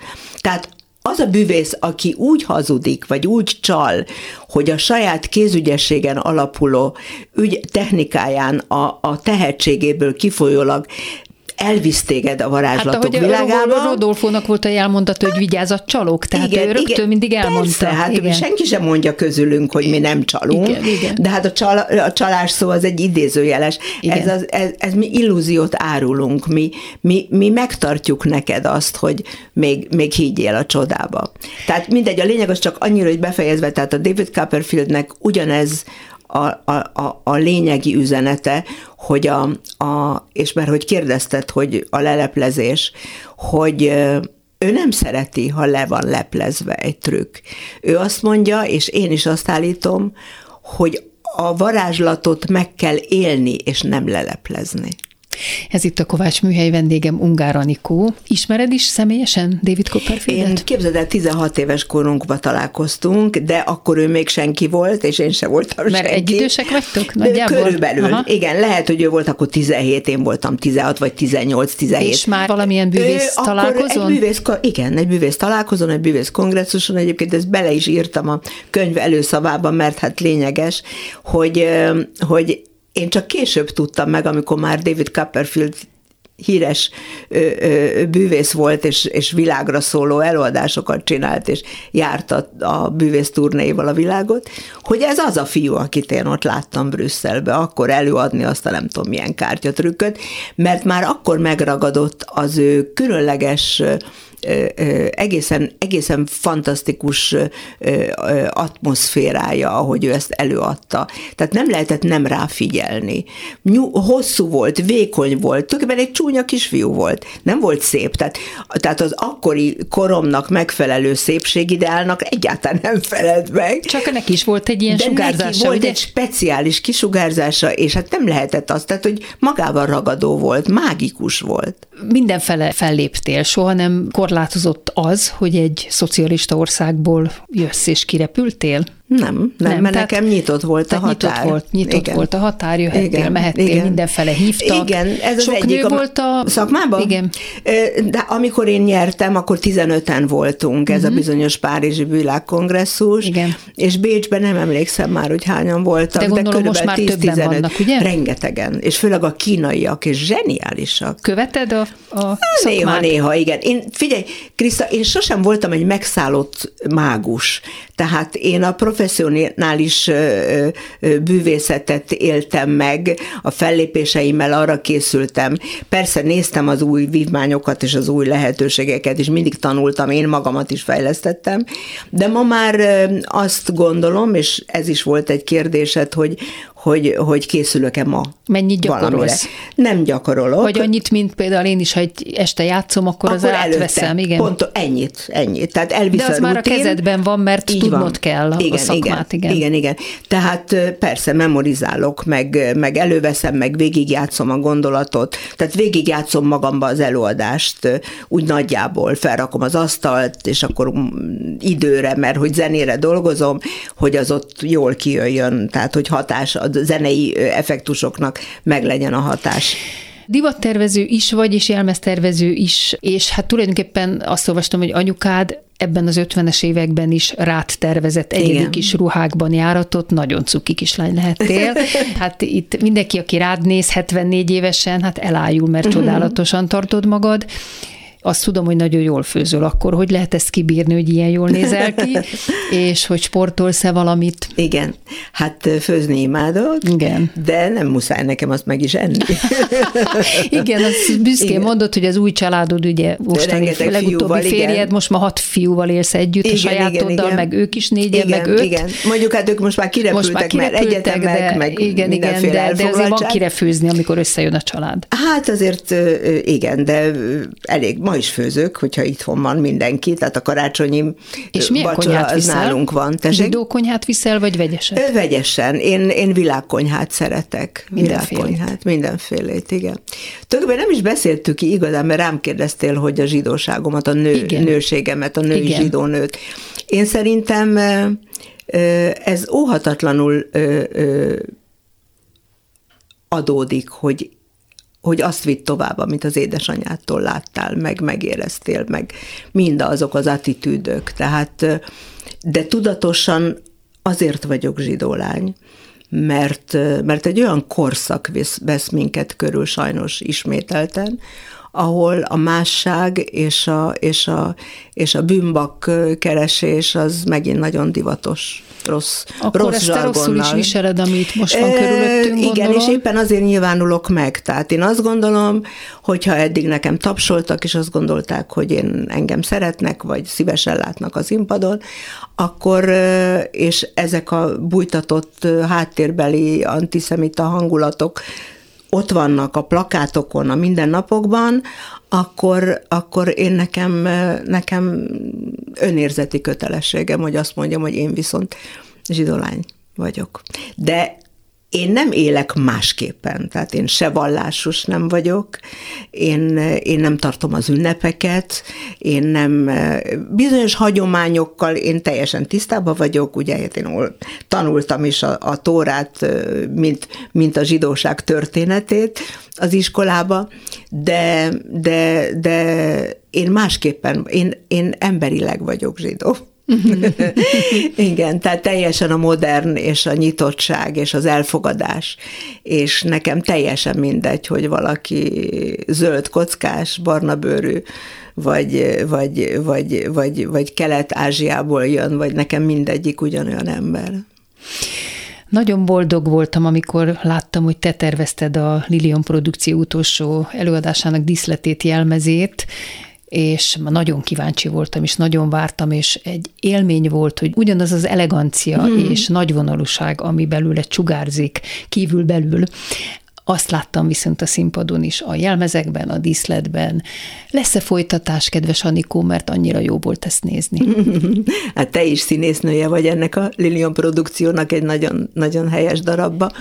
tehát az a bűvész, aki úgy hazudik, vagy úgy csal, hogy a saját kézügyességen alapuló ügy technikáján, a, a tehetségéből kifolyólag elvisz téged a varázslatok hát, világába. Rodolfónak volt a jelmondat, hogy vigyázz a csalók, tehát igen, ő rögtön igen, mindig elmondta. Persze, hát igen. senki sem mondja közülünk, hogy mi nem csalunk, igen, igen. de hát a, csal, a csalás szó az egy idézőjeles. Ez, az, ez, ez mi illúziót árulunk, mi, mi, mi megtartjuk neked azt, hogy még, még higgyél a csodába. Tehát mindegy, a lényeg az csak annyira, hogy befejezve, tehát a David Copperfieldnek ugyanez a, a, a, a lényegi üzenete, hogy a, a, és mert hogy kérdezted, hogy a leleplezés, hogy ő nem szereti, ha le van leplezve egy trükk. Ő azt mondja, és én is azt állítom, hogy a varázslatot meg kell élni, és nem leleplezni. Ez itt a Kovács műhely vendégem Ungár Anikó. Ismered is személyesen David Copperfieldet? Én képzeld el, 16 éves korunkban találkoztunk, de akkor ő még senki volt, és én sem voltam Mert senki. egy idősek vagytok nagyjából? Körülbelül, Aha. igen, lehet, hogy ő volt akkor 17, én voltam 16 vagy 18, 17. És már valamilyen bűvész ő, találkozón? Egy bűvész, igen, egy bűvész találkozón, egy bűvész kongresszuson, egyébként ezt bele is írtam a könyv előszavában, mert hát lényeges, hogy, hogy én csak később tudtam meg, amikor már David Copperfield híres ö, ö, bűvész volt, és, és világra szóló előadásokat csinált, és járt a, a bűvész turnéival a világot, hogy ez az a fiú, akit én ott láttam Brüsszelbe, akkor előadni azt a nem tudom milyen kártyatrükköt, mert már akkor megragadott az ő különleges egészen, egészen fantasztikus atmoszférája, ahogy ő ezt előadta. Tehát nem lehetett nem ráfigyelni. Hosszú volt, vékony volt, tulajdonképpen egy csúnya kisfiú volt. Nem volt szép. Tehát, tehát az akkori koromnak megfelelő szépségideálnak egyáltalán nem felelt meg. Csak neki is volt egy ilyen De sugárzása, neki volt ugye? egy speciális kisugárzása, és hát nem lehetett azt, tehát hogy magával ragadó volt, mágikus volt. Mindenfele felléptél, soha nem korlátozott az, hogy egy szocialista országból jössz és kirepültél? Nem, nem, nem mert nekem nyitott volt a határ. Nyitott volt, nyitott igen. volt a határ, jöhettél, Igen, mehettél, igen. mindenfele hívtak. Igen, ez az Sok egyik. nő volt a... Szakmában? Igen. De amikor én nyertem, akkor 15-en voltunk, ez a bizonyos Párizsi világkongresszus. Mhm. Igen. És Bécsben nem emlékszem már, hogy hányan voltak, De gondolom most már körülbelül többen 10-15. vannak, ugye? Rengetegen, és főleg a kínaiak, és zseniálisak. Követed a, a Néha, néha, igen. Én, figyelj, Kriszta, én sosem voltam egy megszállott mágus. Tehát én a professzionális bűvészetet éltem meg, a fellépéseimmel arra készültem. Persze néztem az új vívmányokat és az új lehetőségeket, és mindig tanultam, én magamat is fejlesztettem, de ma már azt gondolom, és ez is volt egy kérdésed, hogy, hogy, hogy készülök-e ma Mennyit valamire. gyakorolsz? Nem gyakorolok. Vagy annyit, mint például én is, ha egy este játszom, akkor, az átveszem, igen. Pont ennyit, ennyit. Tehát elvisz De az a már a kezedben van, mert Így tudnod van. kell igen, szakmát, igen. igen. Igen. Tehát persze memorizálok, meg, meg előveszem, meg végigjátszom a gondolatot, tehát végigjátszom magamba az előadást, úgy nagyjából felrakom az asztalt, és akkor mm, időre, mert hogy zenére dolgozom, hogy az ott jól kijöjjön, tehát hogy hatás, a zenei effektusoknak meglegyen a hatás. Divattervező is vagy, és jelmeztervező is, és hát tulajdonképpen azt olvastam, hogy anyukád ebben az 50-es években is rád tervezett egyedi Igen. kis ruhákban járatot, nagyon cuki kislány lehettél. Hát itt mindenki, aki rád néz 74 évesen, hát elájul, mert Mhm. csodálatosan tartod magad. Azt tudom, hogy nagyon jól főzöl akkor, hogy lehet ezt kibírni, hogy ilyen jól nézel ki, és hogy sportolsz-e valamit. Igen, hát főzni imádok, Igen. de nem muszáj nekem azt meg is enni. Igen, az büszkén Igen. mondod, hogy az új családod, ugye mostani legutóbbi fiúval, igen. férjed, most már hat fiúval élsz együtt, a sajátoddal, meg ők is négyen, igen, meg öt. Igen, mondjuk hát ők most már kirepültek, Most már mert kirepültek, egyetemek, de, meg igen, igen, de, de azért van elfoglaltság. kire főzni, amikor összejön a család. Hát azért igen, de elég, ma is főzök, hogyha itthon van mindenki, tehát a karácsonyi És milyen konyhát viszel? nálunk van. Tessék? Zsidó konyhát viszel, vagy vegyeset? Ö, Vegyesen. Én, én világkonyhát szeretek. Mindenfélét. Világkonyhát, mindenfélét, igen. Tulajdonképpen nem is beszéltük ki igazán, mert rám kérdeztél, hogy a zsidóságomat, a nő, Igen. nőségemet, a női Igen. zsidó nőt. Én szerintem ez óhatatlanul adódik, hogy hogy azt vitt tovább, amit az édesanyádtól láttál, meg megéreztél, meg mindazok az attitűdök. Tehát, de tudatosan azért vagyok zsidó lány, mert, mert egy olyan korszak vesz, vesz minket körül sajnos ismételten, ahol a másság és a, és a, és a bűnbak keresés az megint nagyon divatos, rossz, Akkor rossz ezt te rosszul is viseled, amit most van körülöttünk, Igen, gondolom. és éppen azért nyilvánulok meg. Tehát én azt gondolom, hogyha eddig nekem tapsoltak, és azt gondolták, hogy én engem szeretnek, vagy szívesen látnak az impadon, akkor, és ezek a bújtatott háttérbeli antiszemita hangulatok ott vannak a plakátokon, a mindennapokban, akkor, akkor én nekem, nekem önérzeti kötelességem, hogy azt mondjam, hogy én viszont zsidolány vagyok. De én nem élek másképpen, tehát én se vallásos nem vagyok, én, én nem tartom az ünnepeket, én nem, bizonyos hagyományokkal én teljesen tisztában vagyok, ugye hát én tanultam is a, a tórát, mint, mint a zsidóság történetét az iskolába, de, de, de én másképpen, én, én emberileg vagyok zsidó. Igen, tehát teljesen a modern és a nyitottság és az elfogadás, és nekem teljesen mindegy, hogy valaki zöld kockás, barna bőrű, vagy, vagy, vagy, vagy, vagy Kelet-Ázsiából jön, vagy nekem mindegyik ugyanolyan ember. Nagyon boldog voltam, amikor láttam, hogy te tervezted a Lilion produkció utolsó előadásának díszletét, jelmezét, és nagyon kíváncsi voltam, és nagyon vártam, és egy élmény volt, hogy ugyanaz az elegancia hmm. és nagyvonalúság, ami belőle csugárzik kívül-belül, azt láttam viszont a színpadon is, a jelmezekben, a díszletben. Lesz-e folytatás, kedves Anikó, mert annyira jó volt ezt nézni? hát te is színésznője vagy ennek a Lilion produkciónak egy nagyon, nagyon helyes darabba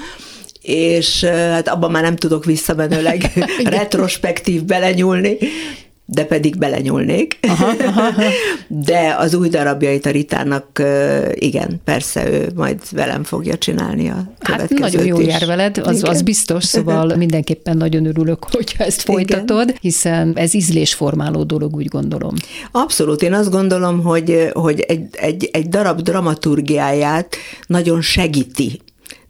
és hát abban már nem tudok visszamenőleg retrospektív belenyúlni, de pedig belenyúlnék. Aha, aha. De az új darabjait a Ritának, igen, persze ő majd velem fogja csinálni a Hát nagyon jó jár veled, az, az biztos, szóval mindenképpen nagyon örülök, hogyha ezt folytatod, igen. hiszen ez ízlésformáló dolog, úgy gondolom. Abszolút, én azt gondolom, hogy, hogy egy, egy, egy darab dramaturgiáját nagyon segíti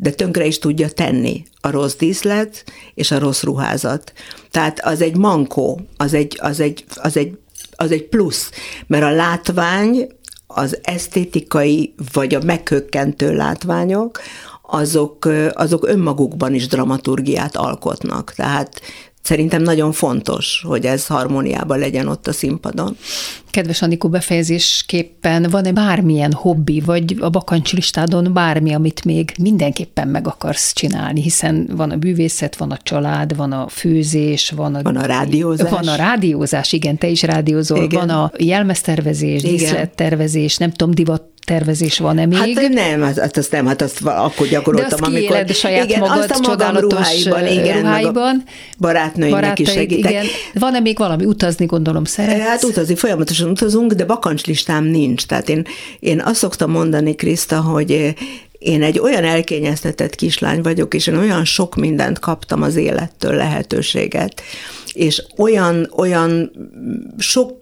de tönkre is tudja tenni a rossz díszlet és a rossz ruházat. Tehát az egy mankó, az egy, az egy, az egy, az egy plusz, mert a látvány, az esztétikai vagy a meghökkentő látványok, azok, azok önmagukban is dramaturgiát alkotnak. Tehát szerintem nagyon fontos, hogy ez harmóniában legyen ott a színpadon. Kedves Anikó, befejezésképpen van-e bármilyen hobbi, vagy a bakancslistádon bármi, amit még mindenképpen meg akarsz csinálni, hiszen van a bűvészet, van a család, van a főzés, van a, van a rádiózás. Van a rádiózás, igen, te is rádiózol, igen. van a jelmeztervezés, díszlettervezés, nem tudom, divat tervezés van-e még? Hát nem, hát, hát azt nem, hát azt akkor gyakoroltam, De azt amikor... De saját igen, magad azt a csodálatos ruháiban, igen, ruháiban. barátnőimnek is segítek. Igen. Van-e még valami utazni, gondolom, szeretsz? Hát utazni, folyamatosan utazunk, de bakancslistám nincs. Tehát én, én azt szoktam mondani, Kriszta, hogy én egy olyan elkényeztetett kislány vagyok, és én olyan sok mindent kaptam az élettől lehetőséget, és olyan, olyan sok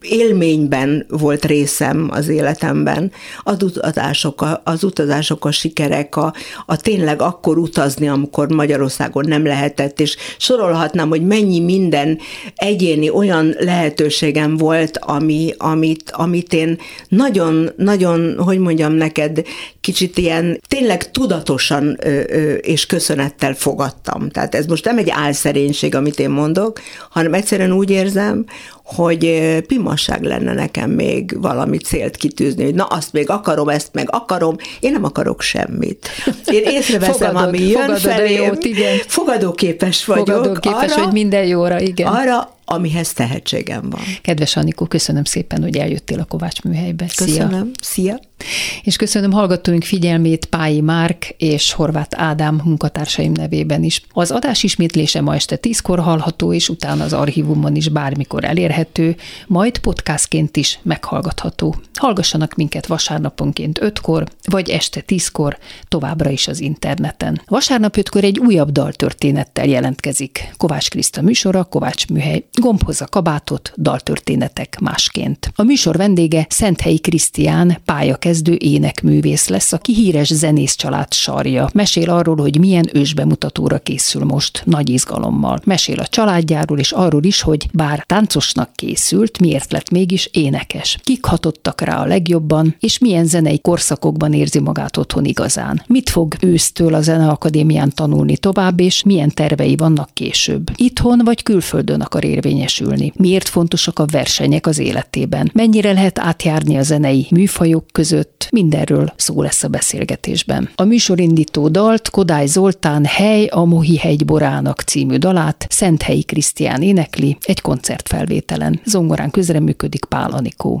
élményben volt részem az életemben, az utazások, az utazások, a sikerek, a, a tényleg akkor utazni, amikor Magyarországon nem lehetett, és sorolhatnám, hogy mennyi minden egyéni olyan lehetőségem volt, ami, amit, amit én nagyon, nagyon, hogy mondjam neked, kicsit ilyen tényleg tudatosan ö, ö, és köszönettel fogadtam. Tehát ez most nem egy álszerénység, amit én mondok, hanem egyszerűen úgy érzem, hogy pimasság lenne nekem még valami célt kitűzni, hogy na azt még akarom, ezt meg akarom, én nem akarok semmit. Én észreveszem, fogadod, ami jön fogadod felém, jót, igen. fogadóképes vagyok. Fogadóképes, arra, hogy minden jóra, igen. Arra, amihez tehetségem van. Kedves Anikó, köszönöm szépen, hogy eljöttél a Kovács műhelybe. Szia. Köszönöm. Szia. És köszönöm hallgatóink figyelmét Pályi Márk és Horváth Ádám munkatársaim nevében is. Az adás ismétlése ma este tízkor hallható, és utána az archívumon is bármikor elérhető, majd podcastként is meghallgatható. Hallgassanak minket vasárnaponként ötkor, vagy este tízkor, továbbra is az interneten. Vasárnap ötkor egy újabb daltörténettel jelentkezik. Kovács Kriszta műsora, Kovács műhely. Gombhoz a kabátot, daltörténetek másként. A műsor vendége Szenthelyi Krisztián, pályakezdő énekművész lesz, aki híres zenész család sarja. Mesél arról, hogy milyen ősbemutatóra készül most, nagy izgalommal. Mesél a családjáról és arról is, hogy bár táncosnak készült, miért lett mégis énekes. Kik hatottak rá a legjobban, és milyen zenei korszakokban érzi magát otthon igazán. Mit fog ősztől a Zeneakadémián tanulni tovább, és milyen tervei vannak később. Itthon vagy külföldön akar érvényesülni. Miért fontosak a versenyek az életében? Mennyire lehet átjárni a zenei műfajok között? Mindenről szó lesz a beszélgetésben. A műsorindító dalt Kodály Zoltán Hely a Mohi hegy borának című dalát Szenthelyi Krisztián énekli egy koncertfelvételen. Zongorán közreműködik Pál Anikó.